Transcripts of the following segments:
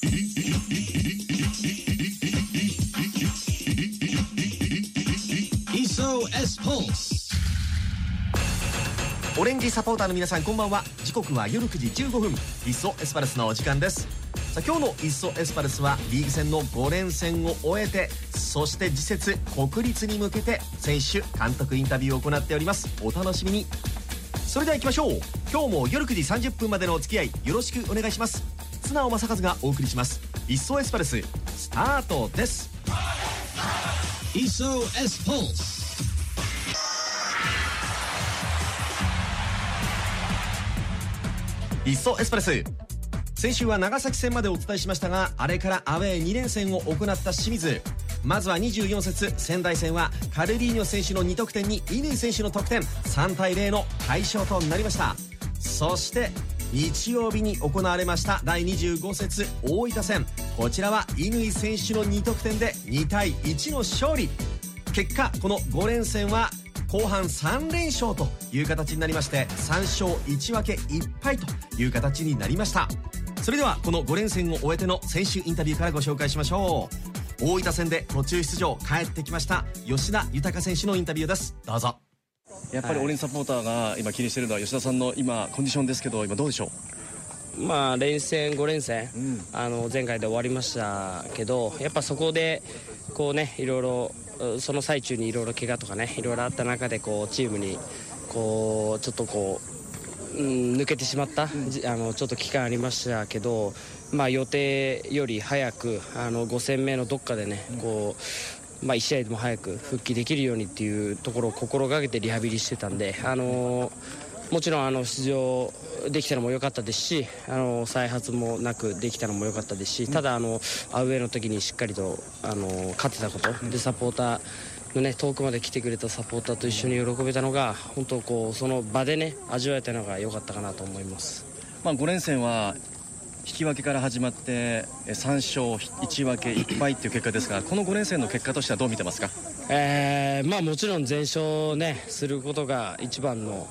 SOS Pulse. オレンジサポーターの皆さんこんばんは。時刻は夜9時15分。イッソエスパルスのお時間です。さあ今日のイッソエスパルスはリーグ戦の5連戦を終えてそして次節国立に向けて選手監督インタビューを行っております。お楽しみに。それでは行きましょう。今日も夜9時30分までのお付き合いよろしくお願いします。津直正和がお送りします。イッソエスパルススタートです。イッソエスパルス。いっそエスプレス。先週は長崎戦までお伝えしましたがあれからアウェー2連戦を行った清水。まずは24節仙台戦はカルビーニョ選手の2得点に乾選手の得点。3対0の快勝となりました。そして日曜日に行われました第25節大分戦。こちらは乾選手の2得点で2対1の勝利。結果この5連戦は後半3連勝という形になりまして3勝1分け1敗という形になりました。それではこの5連戦を終えての選手インタビューからご紹介しましょう。大分戦で途中出場帰ってきました吉田豊選手のインタビューです。どうぞ。やっぱりオレンジサポーターが今気にしているのは吉田さんの今コンディションですけど今どうでしょう？まあ連戦5連戦、うん、あの前回で終わりましたけどやっぱそこでこうねいろいろその最中にいろいろ怪我とかねいろいろあった中でこうチームにこうちょっとこう、うん、抜けてしまった、うん、あのちょっと期間ありましたけど、まあ、予定より早くあの5戦目のどっかでね、こうまあ、1試合でも早く復帰できるようにっていうところを心がけてリハビリしてたんで、あのもちろんあの出場できたのも良かったですしあの再発もなくできたのも良かったですしただあのアウェーの時にしっかりとあの勝てたことでサポーターのね遠くまで来てくれたサポーターと一緒に喜べたのが本当こうその場でね味わえたのが良かったかなと思います。まあ5連戦は引き分けから始まって3勝1分け1敗という結果ですがこの5連戦の結果としてはどう見てますか、えーまあ、もちろん全勝、ね、することが一番の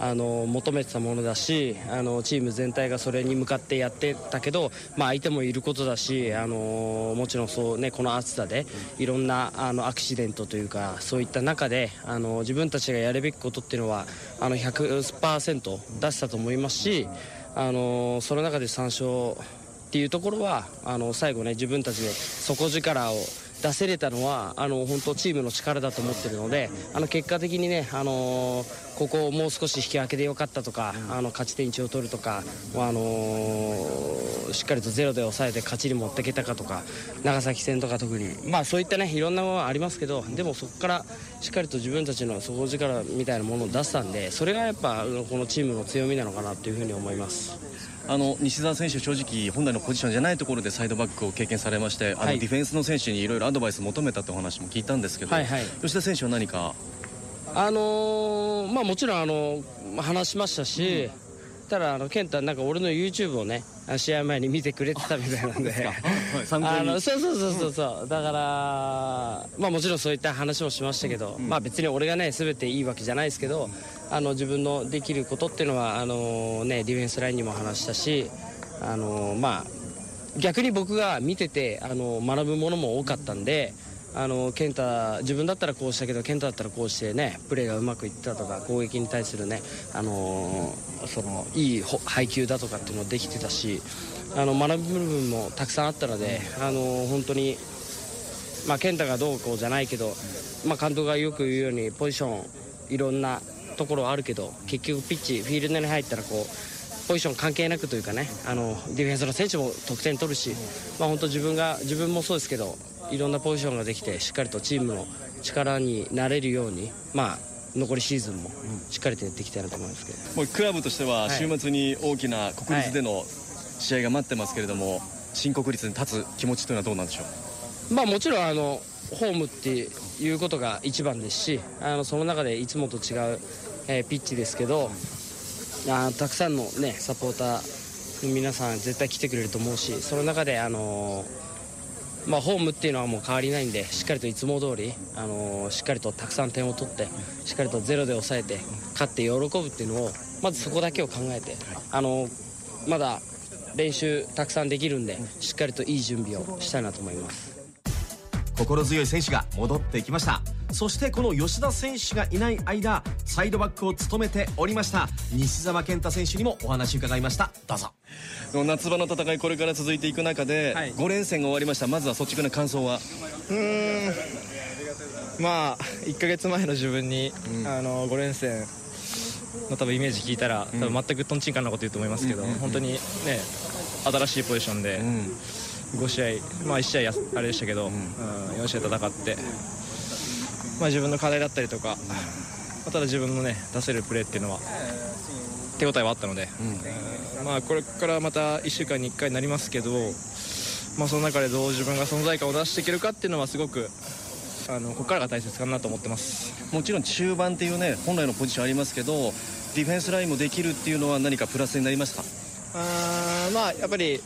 あの求めてたものだしあのチーム全体がそれに向かってやってたけど、まあ、相手もいることだしあのもちろんそう、ね、この暑さでいろんなあのアクシデントというかそういった中であの自分たちがやるべきことっていうのはあの100%出したと思いますしあのその中で3勝っていうところはあの最後ね自分たちで底力を出せれたのはあの本当チームの力だと思ってるのであの結果的にね、あのー、ここをもう少し引き分けでよかったとか、あの勝ち点1を取るとか、あのー、しっかりとゼロで抑えて勝ちに持っていけたかとか長崎戦とか特に、まあ、そういったねいろんなものはありますけどでもそこからしっかりと自分たちの底力みたいなものを出したんでそれがやっぱこのチームの強みなのかなというふうに思います。あの西澤選手、正直本来のポジションじゃないところでサイドバックを経験されまして、あのディフェンスの選手にいろいろアドバイス求めたという話も聞いたんですけど、はいはい、吉田選手は何か？あのー、まあ、もちろんあの話しましたし、うん。たらあの健太なんか俺の YouTube をね試合前に見てくれてたみたいなんで。あのそうそうそうそうそう、だからまあもちろんそういった話もしましたけど、うん、まあ別に俺がね全ていいわけじゃないですけどあの自分のできることっていうのはあのねディフェンスラインにも話したしあのまあ逆に僕が見ててあの学ぶものも多かったんで。あの健太自分だったらこうしたけど健太だったらこうしてねプレーがうまくいったとか攻撃に対するね、あの、そのいい配球だとかっていうのできてたしあの学ぶ部分もたくさんあったので、あの、本当に、まあ、健太がどうこうじゃないけど、まあ、監督がよく言うようにポジションいろんなところあるけど結局ピッチフィールドに入ったらこうポジション関係なくというかねあのディフェンスの選手も得点取るし、まあ、本当自分が自分もそうですけどいろんなポジションができてしっかりとチームの力になれるようにまあ残りシーズンもしっかりとやっていきたいなと思いますけど、もうクラブとしては週末に大きな国立での試合が待ってますけれども、はい、新国立に立つ気持ちというのはどうなんでしょう？まあもちろんあのホームっていうことが一番ですしあのその中でいつもと違う、えー、ピッチですけどあたくさんの、ね、サポーターの皆さん絶対来てくれると思うしその中で、あのーまあ、ホームっていうのはもう変わりないんでしっかりといつも通り、あのー、しっかりとたくさん点を取ってしっかりとゼロで抑えて勝って喜ぶっていうのをまずそこだけを考えて、あの、まだ練習たくさんできるんでしっかりといい準備をしたいなと思います。心強い選手が戻ってきました。そしてこの吉田選手がいない間サイドバックを務めておりました西澤健太選手にもお話伺いました。どうぞ。夏場の戦いこれから続いていく中で、はい、5連戦が終わりました。まずは率直な感想は？うん。まあ1か月前の自分に、うん、あの5連戦の多分イメージ聞いたら、多分全くとんちんかんなこと言うと思いますけど、うん、本当にね新しいポジションで、5試合、まあ、1試合あれでしたけど、うん、4試合戦って、まあ、自分の課題だったりとか、ただ自分のね出せるプレーっていうのは手応えはあったので、うん、まあ、これからまた1週間に1回になりますけど、まあ、その中でどう自分が存在感を出していけるかっていうのはすごくあのここからが大切かなと思ってます。もちろん中盤っていうね本来のポジションありますけどディフェンスラインもできるっていうのは何かプラスになりました？あまあやっぱり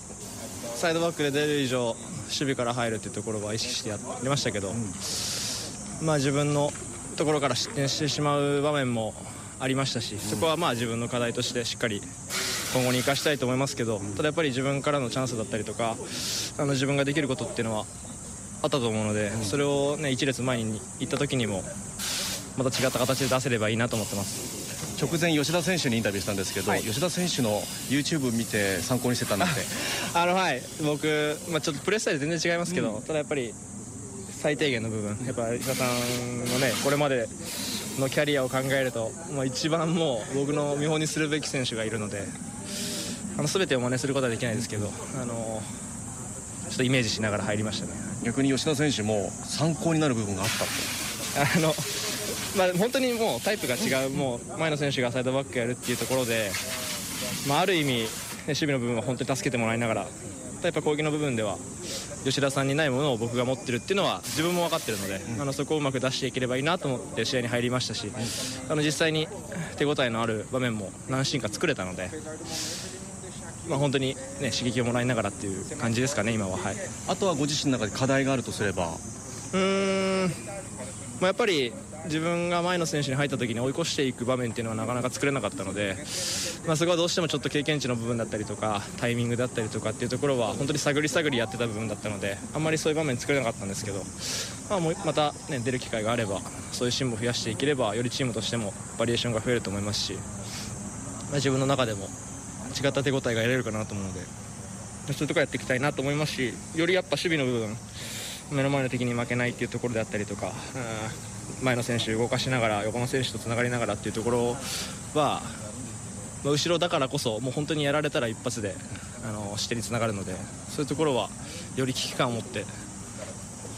サイドバックで出る以上守備から入るっていうところは意識してやりましたけど、うん、まあ自分のところから失点してしまう場面もありましたし、そこはまあ自分の課題としてしっかり今後に生かしたいと思いますけど、ただやっぱり自分からのチャンスだったりとかあの自分ができることっていうのはあったと思うので、それを、ね、1列前に行った時にもまた違った形で出せればいいなと思ってます直前吉田選手にインタビューしたんですけど、はい、吉田選手の YouTube 見て参考にしてたんだって。あのはい。僕、まあ、ちょっとプレースタイル全然違いますけど、うん、ただやっぱり最低限の部分。やっぱ吉田さんのねこれまでのキャリアを考えると、まあ、一番もう僕の見本にするべき選手がいるのであの全てを真似することはできないですけどあのちょっとイメージしながら入りましたね。逆に吉田選手も参考になる部分があったと。あのまあ、本当にもうタイプが違うもう前の選手がサイドバックやるっていうところで、まあ、ある意味、ね、守備の部分は本当に助けてもらいながらやっぱ攻撃の部分では吉田さんにないものを僕が持ってるっていうのは自分も分かってるので、うん、あのそこをうまく出していければいいなと思って試合に入りましたし、あの実際に手応えのある場面も何シーンか作れたので。まあ、本当に、ね、刺激をもらいながらっていう感じですかね、今は、はい、あとはご自身の中で課題があるとすれば。うん、まあ、やっぱり自分が前の選手に入った時に追い越していく場面っていうのはなかなか作れなかったので、まあ、そこはどうしてもちょっと経験値の部分だったりとかタイミングだったりとかっていうところは本当に探り探りやってた部分だったのであんまりそういう場面作れなかったんですけど、まあ、もうまた、ね、出る機会があればそういうシーンも増やしていければよりチームとしてもバリエーションが増えると思いますし、まあ、自分の中でも違った手応えが得られるかなと思うのでそういうところやっていきたいなと思いますしよりやっぱ守備の部分目の前の敵に負けないっていうところであったりとか、うん前の選手動かしながら横の選手とつながりながらっていうところは、まあ、後ろだからこそもう本当にやられたら一発であの視点につながるのでそういうところはより危機感を持って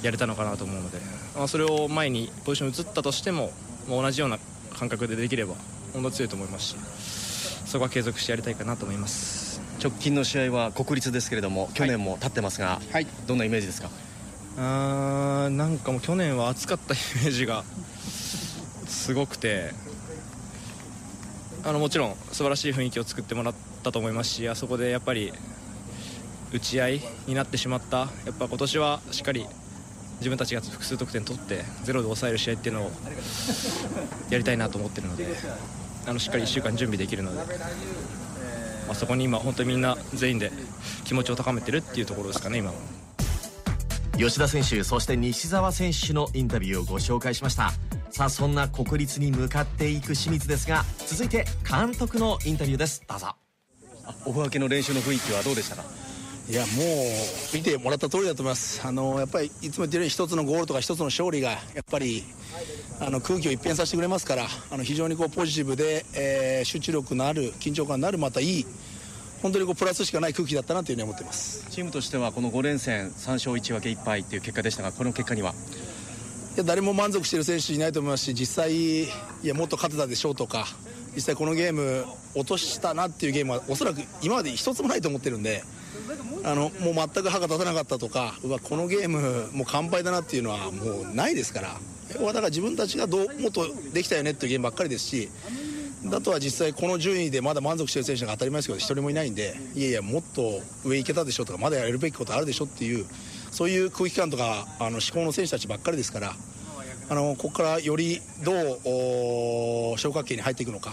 やれたのかなと思うので、まあ、それを前にポジション移ったとしてももう同じような感覚でできれば本当強いと思いますしそこは継続してやりたいかなと思います。直近の試合は国立ですけれども去年も立ってますが、はい、どんなイメージですか？あなんかもう去年は暑かったイメージがすごくてあのもちろん素晴らしい雰囲気を作ってもらったと思いますしあそこでやっぱり打ち合いになってしまったやっぱ今年はしっかり自分たちが複数得点取ってゼロで抑える試合っていうのをやりたいなと思ってるのであのしっかり1週間準備できるので、まあ、そこに今本当にみんな全員で気持ちを高めてるっていうところですかね今は。吉田選手そして西澤選手のインタビューをご紹介しました。さあそんな国立に向かっていく清水ですが続いて監督のインタビューです。どうぞ。オフ明けの練習の雰囲気はどうでしたか？いやもう見てもらった通りだと思います。あのやっぱりいつも言ってるように一つのゴールとか一つの勝利がやっぱりあの空気を一変させてくれますからあの非常にこうポジティブで、えー、集中力のある緊張感のあるまたいい本当にこうプラスしかない空気だったなというふうに思ってます。チームとしてはこの5連戦3勝1分け1敗という結果でしたがこの結果には？いや誰も満足している選手いないと思いますし実際いやもっと勝てたでしょうとか実際このゲーム落としたなっていうゲームはおそらく今まで一つもないと思ってるんであのもう全く歯が立たなかったとかうわこのゲームもう完敗だなっていうのはもうないですからだから自分たちがどうもっとできたよねっていうゲームばっかりですしだとは実際この順位でまだ満足している選手が当たり前ですけど一人もいないんでいやいやもっと上行けたでしょとかまだやるべきことあるでしょっていうそういう空気感とかあの思考の選手たちばっかりですからあのここからよりどう昇格圏に入っていくのか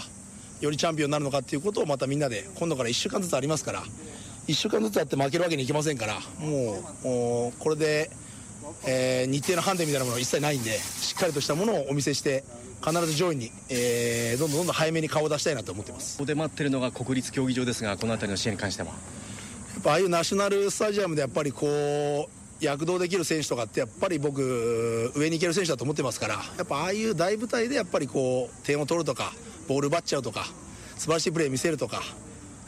よりチャンピオンになるのかっていうことをまたみんなで今度から1週間ずつありますから1週間ずつやって負けるわけにいきませんからもうこれで、えー、日程の判定みたいなものは一切ないんでしっかりとしたものをお見せして必ず上位に、えー、どんどんどんどん早めに顔を出したいなと思ってます。ここで待ってるのが国立競技場ですがこの辺りの試合に関しては。やっぱああいうナショナルスタジアムでやっぱりこう躍動できる選手とかってやっぱり僕上に行ける選手だと思ってますからやっぱああいう大舞台でやっぱりこう点を取るとかボール奪っちゃうとか素晴らしいプレー見せるとか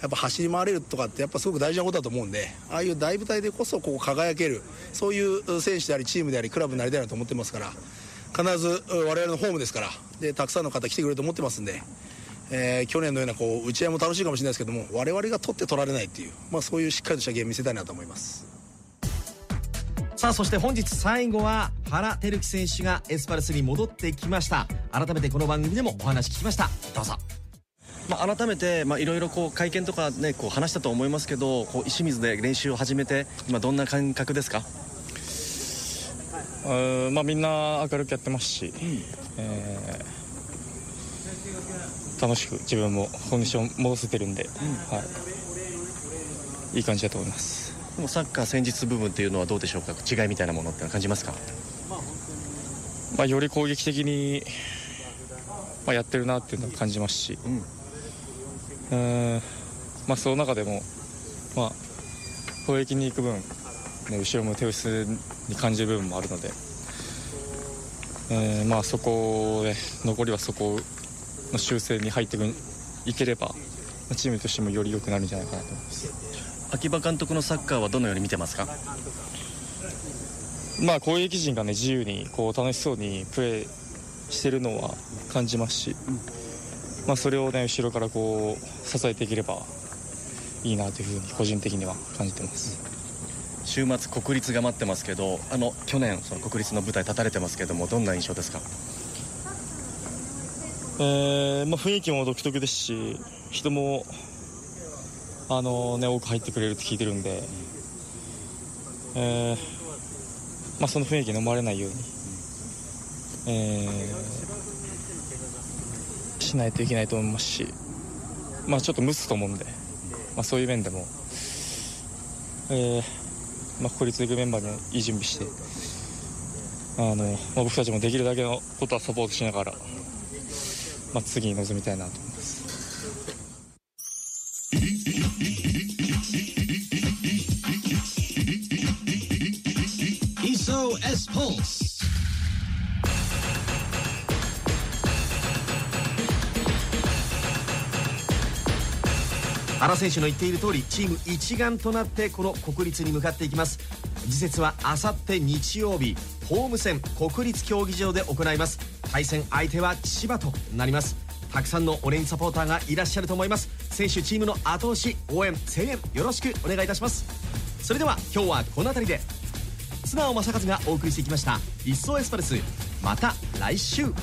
やっぱ走り回れるとかってやっぱすごく大事なことだと思うんでああいう大舞台でこそこう輝けるそういう選手でありチームでありクラブになりたいなと思ってますから必ず我々のホームですからでたくさんの方来てくれると思ってますんで、えー、去年のようなこう打ち合いも楽しいかもしれないですけども我々が取って取られないっていう、まあ、そういうしっかりとしたゲーム見せたいなと思います。さあそして本日最後は原輝樹選手がエスパルスに戻ってきました。改めてこの番組でもお話聞きました。どうぞ。まあ、改めていろいろ会見とか、ね、こう話したと思いますけどこう石水で練習を始めて今どんな感覚ですか？あ、まあ、みんな明るくやってますし、うん、えー、楽しく自分もコンディション戻せてるんで、うん、はい、いい感じだと思います。でもサッカー戦術部分っていうのはどうでしょうか？違いみたいなものって感じますか、まあ、より攻撃的に、まあ、やってるなっていうのは感じますし、うんうん。まあ、その中でも、まあ、攻撃に行く分、ね、後ろも手薄に感じる部分もあるので、えーまあ、そこで残りはそこの修正に入っていければチームとしてもより良くなるんじゃないかなと思います。秋葉監督のサッカーはどのように見てますか？まあ、攻撃陣が、ね、自由にこう楽しそうにプレーしてるのは感じますし、うんまあ、それを、ね、後ろからこう支えていければいいなというふうに個人的には感じてます。週末国立が待ってますけどあの去年その国立の舞台立たれてますけどもどんな印象ですか？えーまあ、雰囲気も独特ですし人もあの、ね、多く入ってくれるって聞いてるんで、えーまあ、その雰囲気に飲まれないように、えーしないといけないと思いますし、まあ、ちょっと蒸すと思うんで、まあ、そういう面でも、えーまあ、国立行くメンバーにいい準備してあの、まあ、僕たちもできるだけのことはサポートしながら、まあ、次に臨みたいなと。原選手の言っている通りチーム一丸となってこの国立に向かっていきます。次節はあさって日曜日ホーム戦国立競技場で行います。対戦相手は千葉となります。たくさんのオレンジサポーターがいらっしゃると思います。選手チームの後押し応援声援よろしくお願いいたします。それでは今日はこの辺りで。綱尾正和がお送りしてきました「一層エスパルス」また来週。